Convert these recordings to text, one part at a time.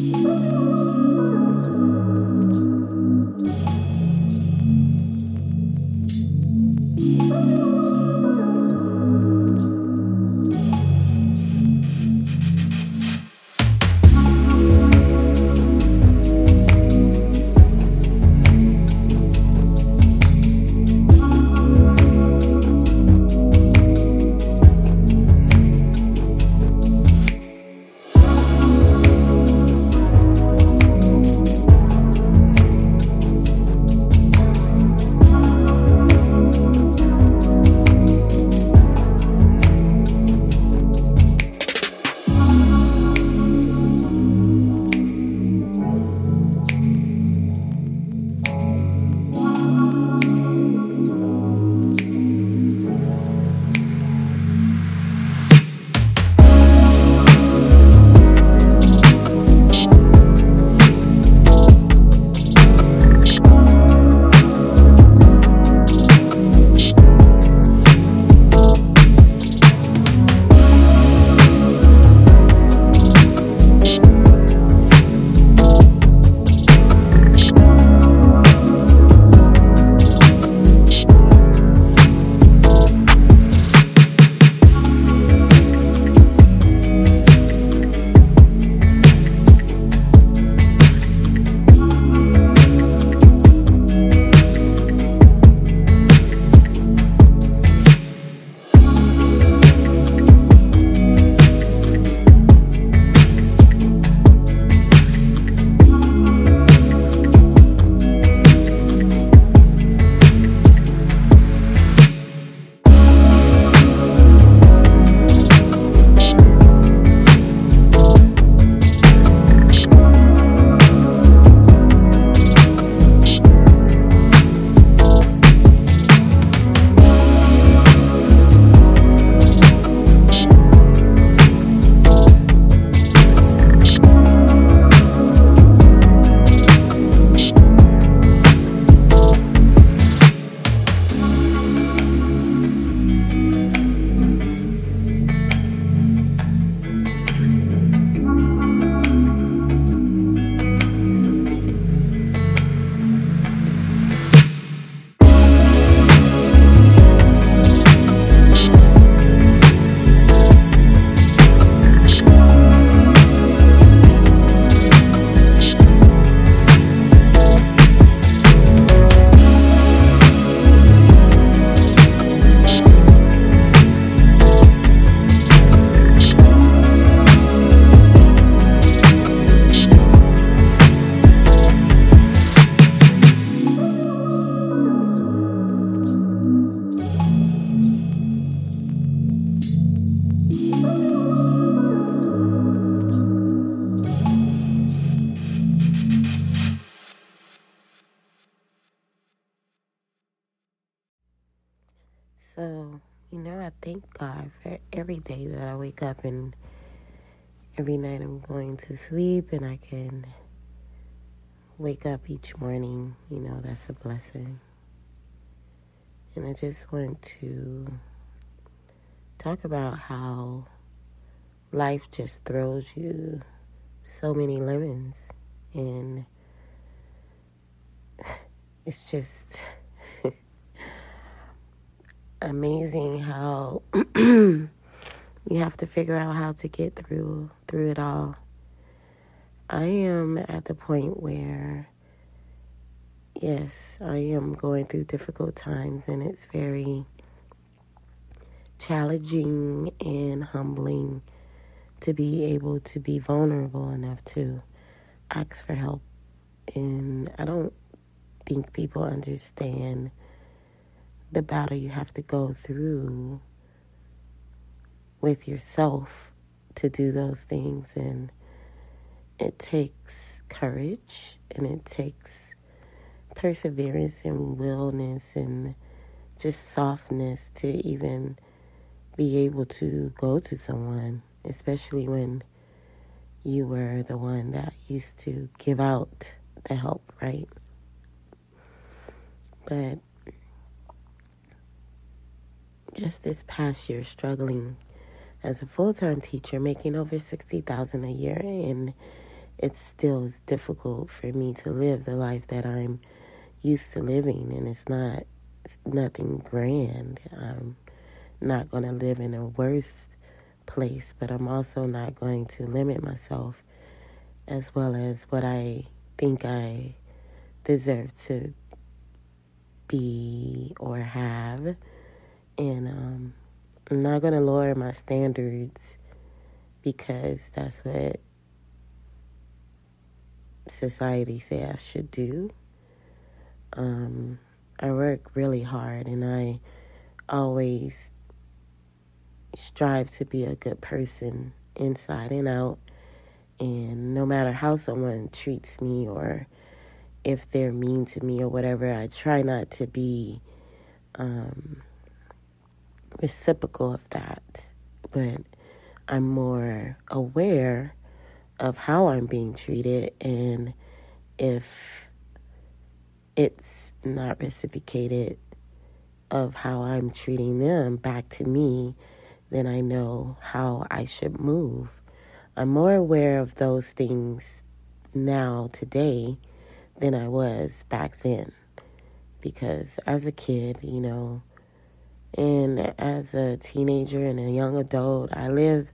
Música So, you know, I thank God for every day that I wake up and every night I'm going to sleep and I can wake up each morning. You know, that's a blessing. And I just want to talk about how life just throws you so many lemons and it's just amazing how you have to figure out how to get through through it all. I am at the point where yes, I am going through difficult times and it's very challenging and humbling to be able to be vulnerable enough to ask for help. And I don't think people understand the battle you have to go through with yourself to do those things. And it takes courage and it takes perseverance and willness and just softness to even be able to go to someone, especially when you were the one that used to give out the help, right? But just this past year struggling as a full-time teacher making over 60,000 a year and it still is difficult for me to live the life that I'm used to living, and it's not it's nothing grand. I'm not going to live in a worse place, but I'm also not going to limit myself as well as what I think I deserve to be or have. And um, I'm not going to lower my standards because that's what society say I should do. Um, I work really hard and I always strive to be a good person inside and out. And no matter how someone treats me or if they're mean to me or whatever, I try not to be um, reciprocal of that. But I'm more aware of how I'm being treated and if it's not reciprocated of how I'm treating them back to me, then I know how I should move. I'm more aware of those things now, today, than I was back then. Because as a kid, you know, and as a teenager and a young adult, I lived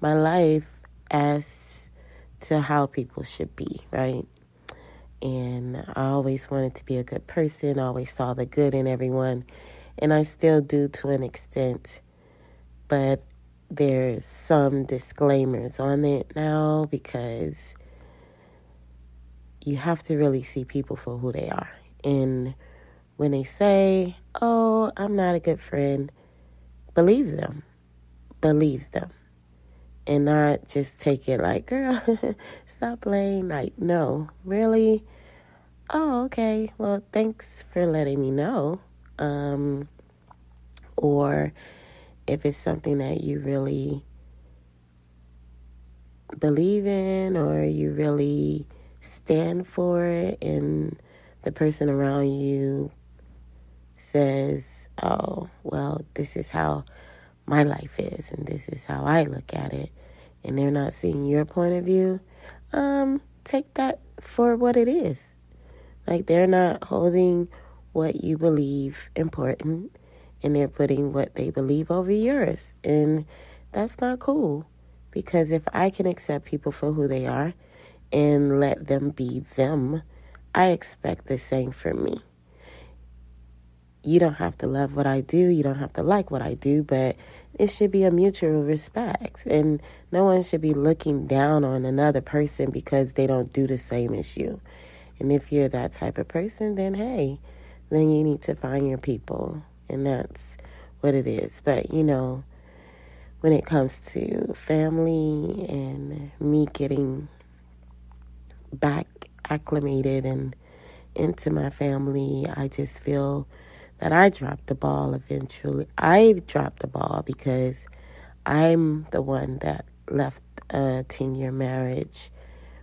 my life as to how people should be, right? And I always wanted to be a good person, I always saw the good in everyone, and I still do to an extent. But there's some disclaimers on it now because you have to really see people for who they are. And when they say, Oh, I'm not a good friend, believe them. Believe them and not just take it like, girl, stop playing. Like, no, really? Oh, okay. Well, thanks for letting me know. Um, or if it's something that you really believe in or you really stand for it and the person around you says, oh, well, this is how my life is and this is how I look at it and they're not seeing your point of view, um, take that for what it is. Like they're not holding what you believe important and they're putting what they believe over yours. And that's not cool because if I can accept people for who they are and let them be them, I expect the same for me you don't have to love what I do, you don't have to like what I do, but it should be a mutual respect. And no one should be looking down on another person because they don't do the same as you. And if you're that type of person, then hey, then you need to find your people. And that's what it is. But, you know, when it comes to family and me getting back acclimated and into my family, I just feel that I dropped the ball eventually. I dropped the ball because I'm the one that left a 10 year marriage.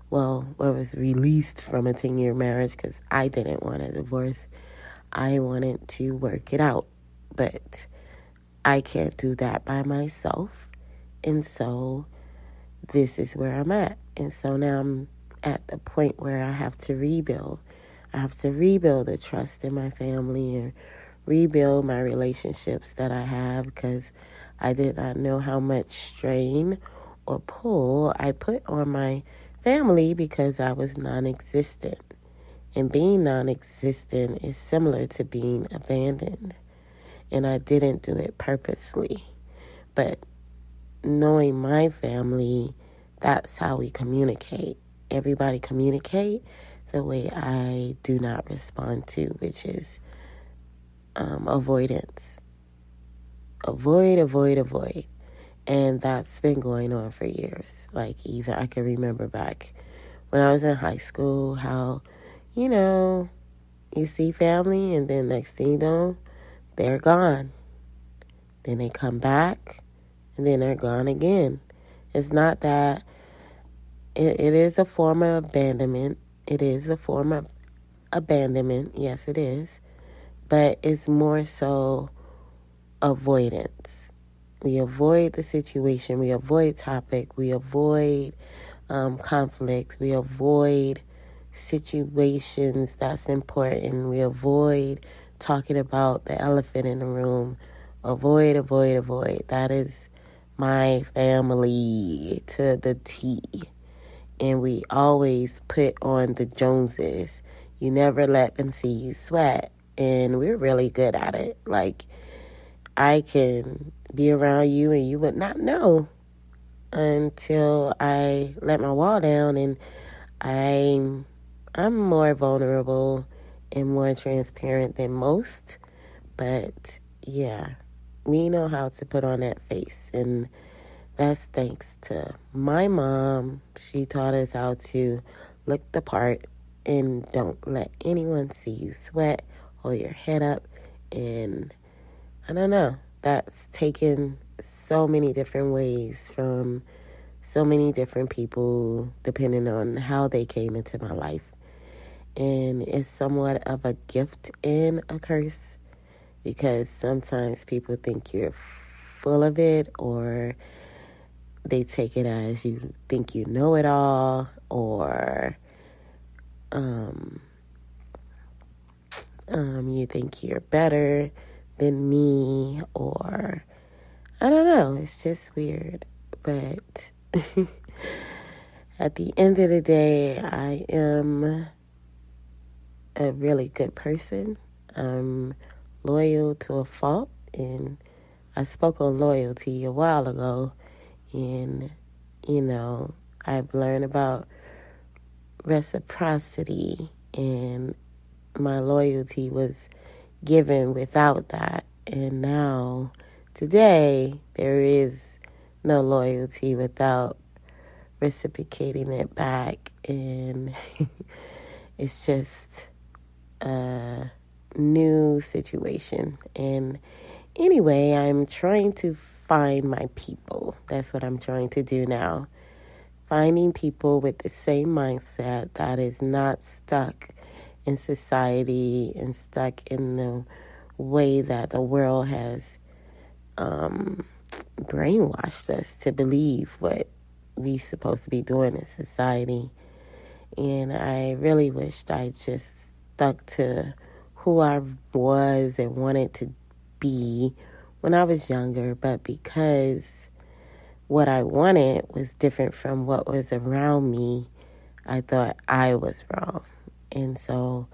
Well, I was released from a 10 year marriage because I didn't want a divorce. I wanted to work it out, but I can't do that by myself. And so this is where I'm at. And so now I'm at the point where I have to rebuild. I have to rebuild the trust in my family and rebuild my relationships that I have because I did not know how much strain or pull I put on my family because I was non existent. And being non existent is similar to being abandoned. And I didn't do it purposely. But knowing my family, that's how we communicate. Everybody communicate the way I do not respond to, which is um, avoidance. Avoid, avoid, avoid. And that's been going on for years. Like, even I can remember back when I was in high school how, you know, you see family and then next thing you know, they're gone. Then they come back and then they're gone again. It's not that it, it is a form of abandonment. It is a form of abandonment. Yes, it is but it's more so avoidance. We avoid the situation, we avoid topic, we avoid um, conflicts. We avoid situations that's important. We avoid talking about the elephant in the room. Avoid, avoid, avoid. That is my family to the T. And we always put on the Joneses. You never let them see you sweat. And we're really good at it. Like, I can be around you and you would not know until I let my wall down and I'm I'm more vulnerable and more transparent than most. But yeah, we know how to put on that face and that's thanks to my mom. She taught us how to look the part and don't let anyone see you sweat, your head up and I don't know. That's taken so many different ways from so many different people, depending on how they came into my life. And it's somewhat of a gift and a curse because sometimes people think you're full of it or they take it as you think you know it all or um, um, you think you're better than me or I don't know, it's just weird. But at the end of the day, I am a really good person. I'm loyal to a fault and I spoke on loyalty a while ago and you know, I've learned about reciprocity and my loyalty was given without that. And now, today, there is no loyalty without reciprocating it back. And it's just a new situation. And anyway, I'm trying to find my people. That's what I'm trying to do now. Finding people with the same mindset that is not stuck in society and stuck in the way that the world has um, brainwashed us to believe what we're supposed to be doing in society. And I really wished I just stuck to who I was and wanted to be when I was younger, but because what I wanted was different from what was around me, I thought I was wrong. And so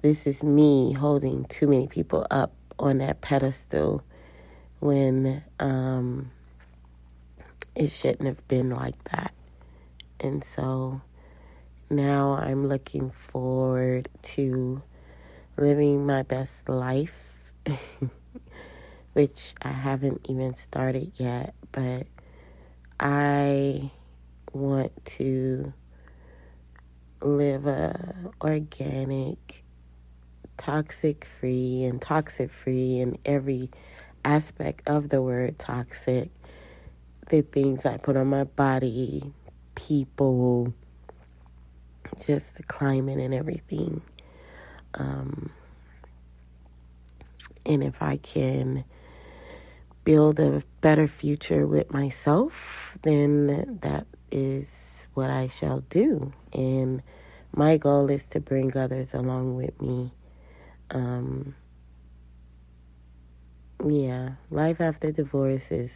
this is me holding too many people up on that pedestal when um, it shouldn't have been like that. And so now I'm looking forward to living my best life, which I haven't even started yet, but I want to live a organic, toxic free and toxic free in every aspect of the word toxic. The things I put on my body, people, just the climate and everything. Um, and if I can build a better future with myself, then that is what I shall do. And my goal is to bring others along with me. Um, yeah, life after divorce has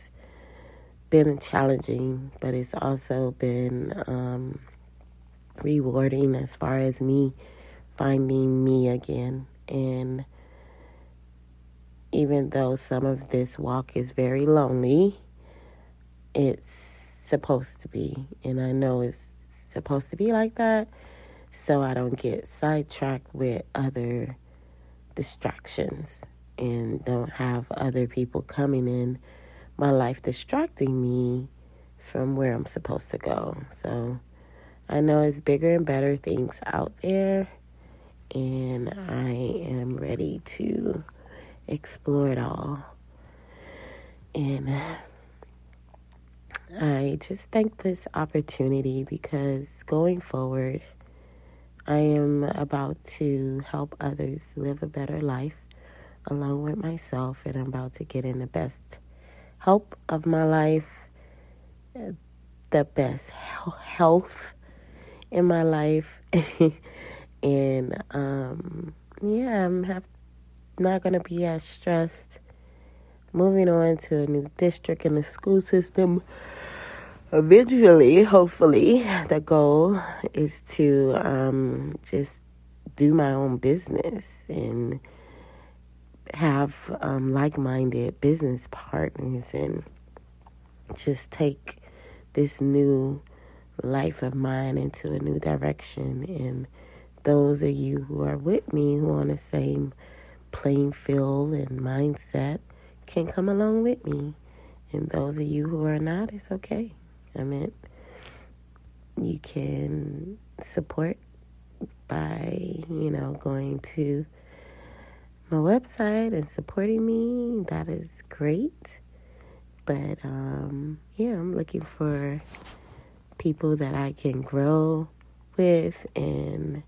been challenging, but it's also been um, rewarding as far as me finding me again. And even though some of this walk is very lonely, it's supposed to be. And I know it's supposed to be like that so I don't get sidetracked with other distractions and don't have other people coming in my life distracting me from where I'm supposed to go. So I know it's bigger and better things out there, and I am ready to explore it all. And I just thank this opportunity because going forward, I am about to help others live a better life along with myself, and I'm about to get in the best help of my life the best health in my life. and um, yeah, I'm have not gonna be as stressed. Moving on to a new district in the school system. Eventually, hopefully, the goal is to um, just do my own business and have um, like minded business partners and just take this new life of mine into a new direction. And those of you who are with me who are on the same playing field and mindset can come along with me. And those of you who are not, it's okay. I mean, you can support by, you know, going to my website and supporting me. That is great. But um, yeah, I'm looking for people that I can grow with and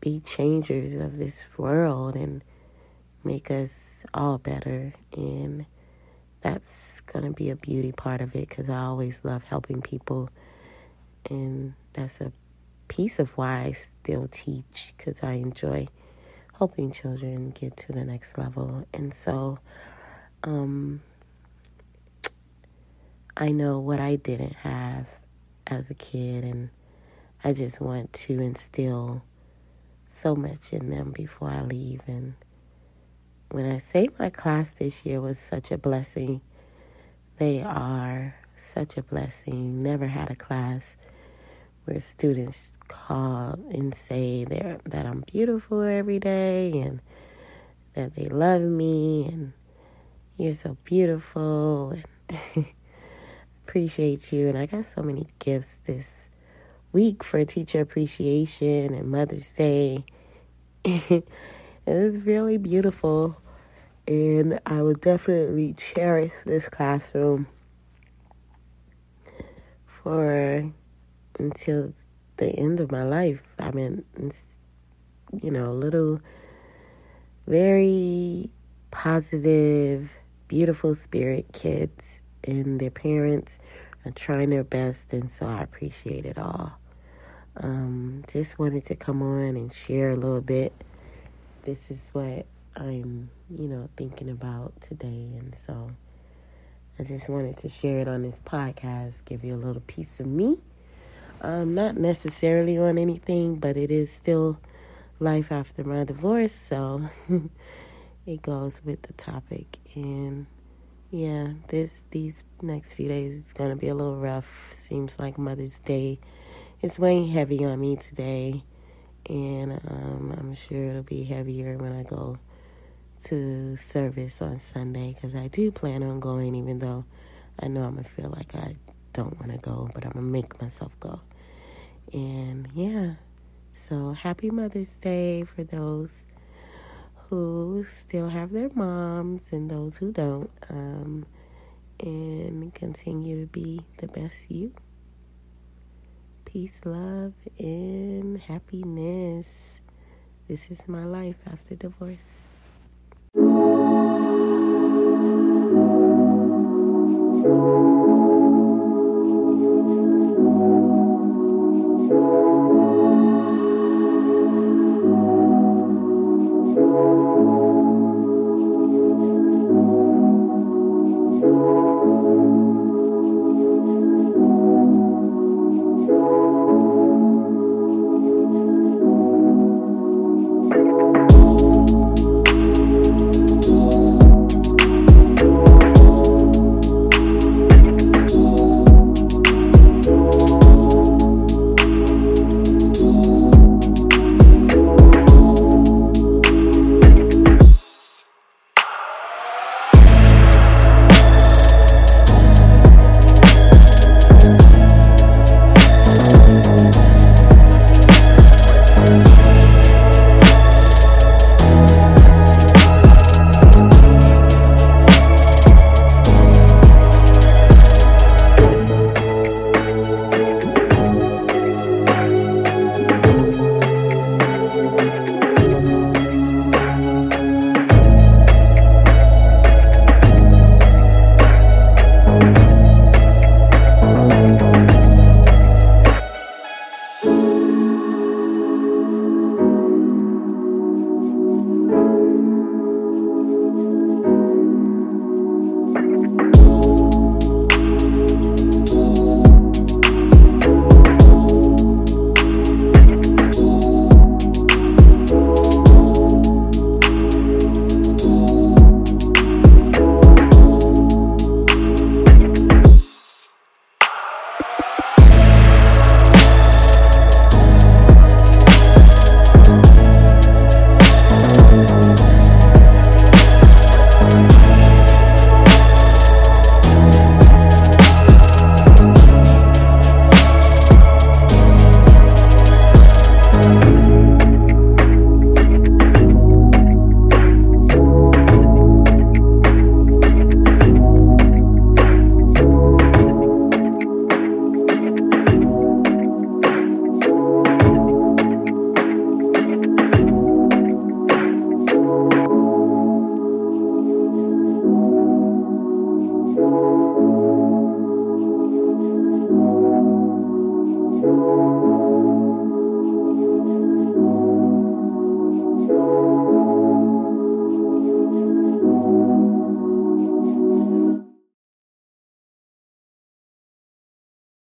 be changers of this world and make us all better. And that's going to be a beauty part of it because I always love helping people. And that's a piece of why I still teach because I enjoy helping children get to the next level. And so, um, I know what I didn't have as a kid, and I just want to instill so much in them before I leave. And when I say my class this year was such a blessing, they are such a blessing. Never had a class where students call and say that I'm beautiful every day and that they love me and you're so beautiful and appreciate you. And I got so many gifts this week for teacher appreciation and Mother's Day. it was really beautiful. And I will definitely cherish this classroom for until the end of my life. I mean, you know, little, very positive, beautiful spirit kids and their parents are trying their best, and so I appreciate it all. Um, just wanted to come on and share a little bit. This is what I'm, you know, thinking about today, and so I just wanted to share it on this podcast, give you a little piece of me. Um, not necessarily on anything, but it is still life after my divorce, so it goes with the topic. And yeah, this these next few days it's gonna be a little rough. Seems like Mother's Day is weighing heavy on me today, and um, I'm sure it'll be heavier when I go to service on Sunday because I do plan on going, even though I know I'm gonna feel like I don't want to go, but I'm gonna make myself go. And yeah, so happy Mother's Day for those who still have their moms and those who don't. Um, and continue to be the best you. Peace, love, and happiness. This is my life after divorce.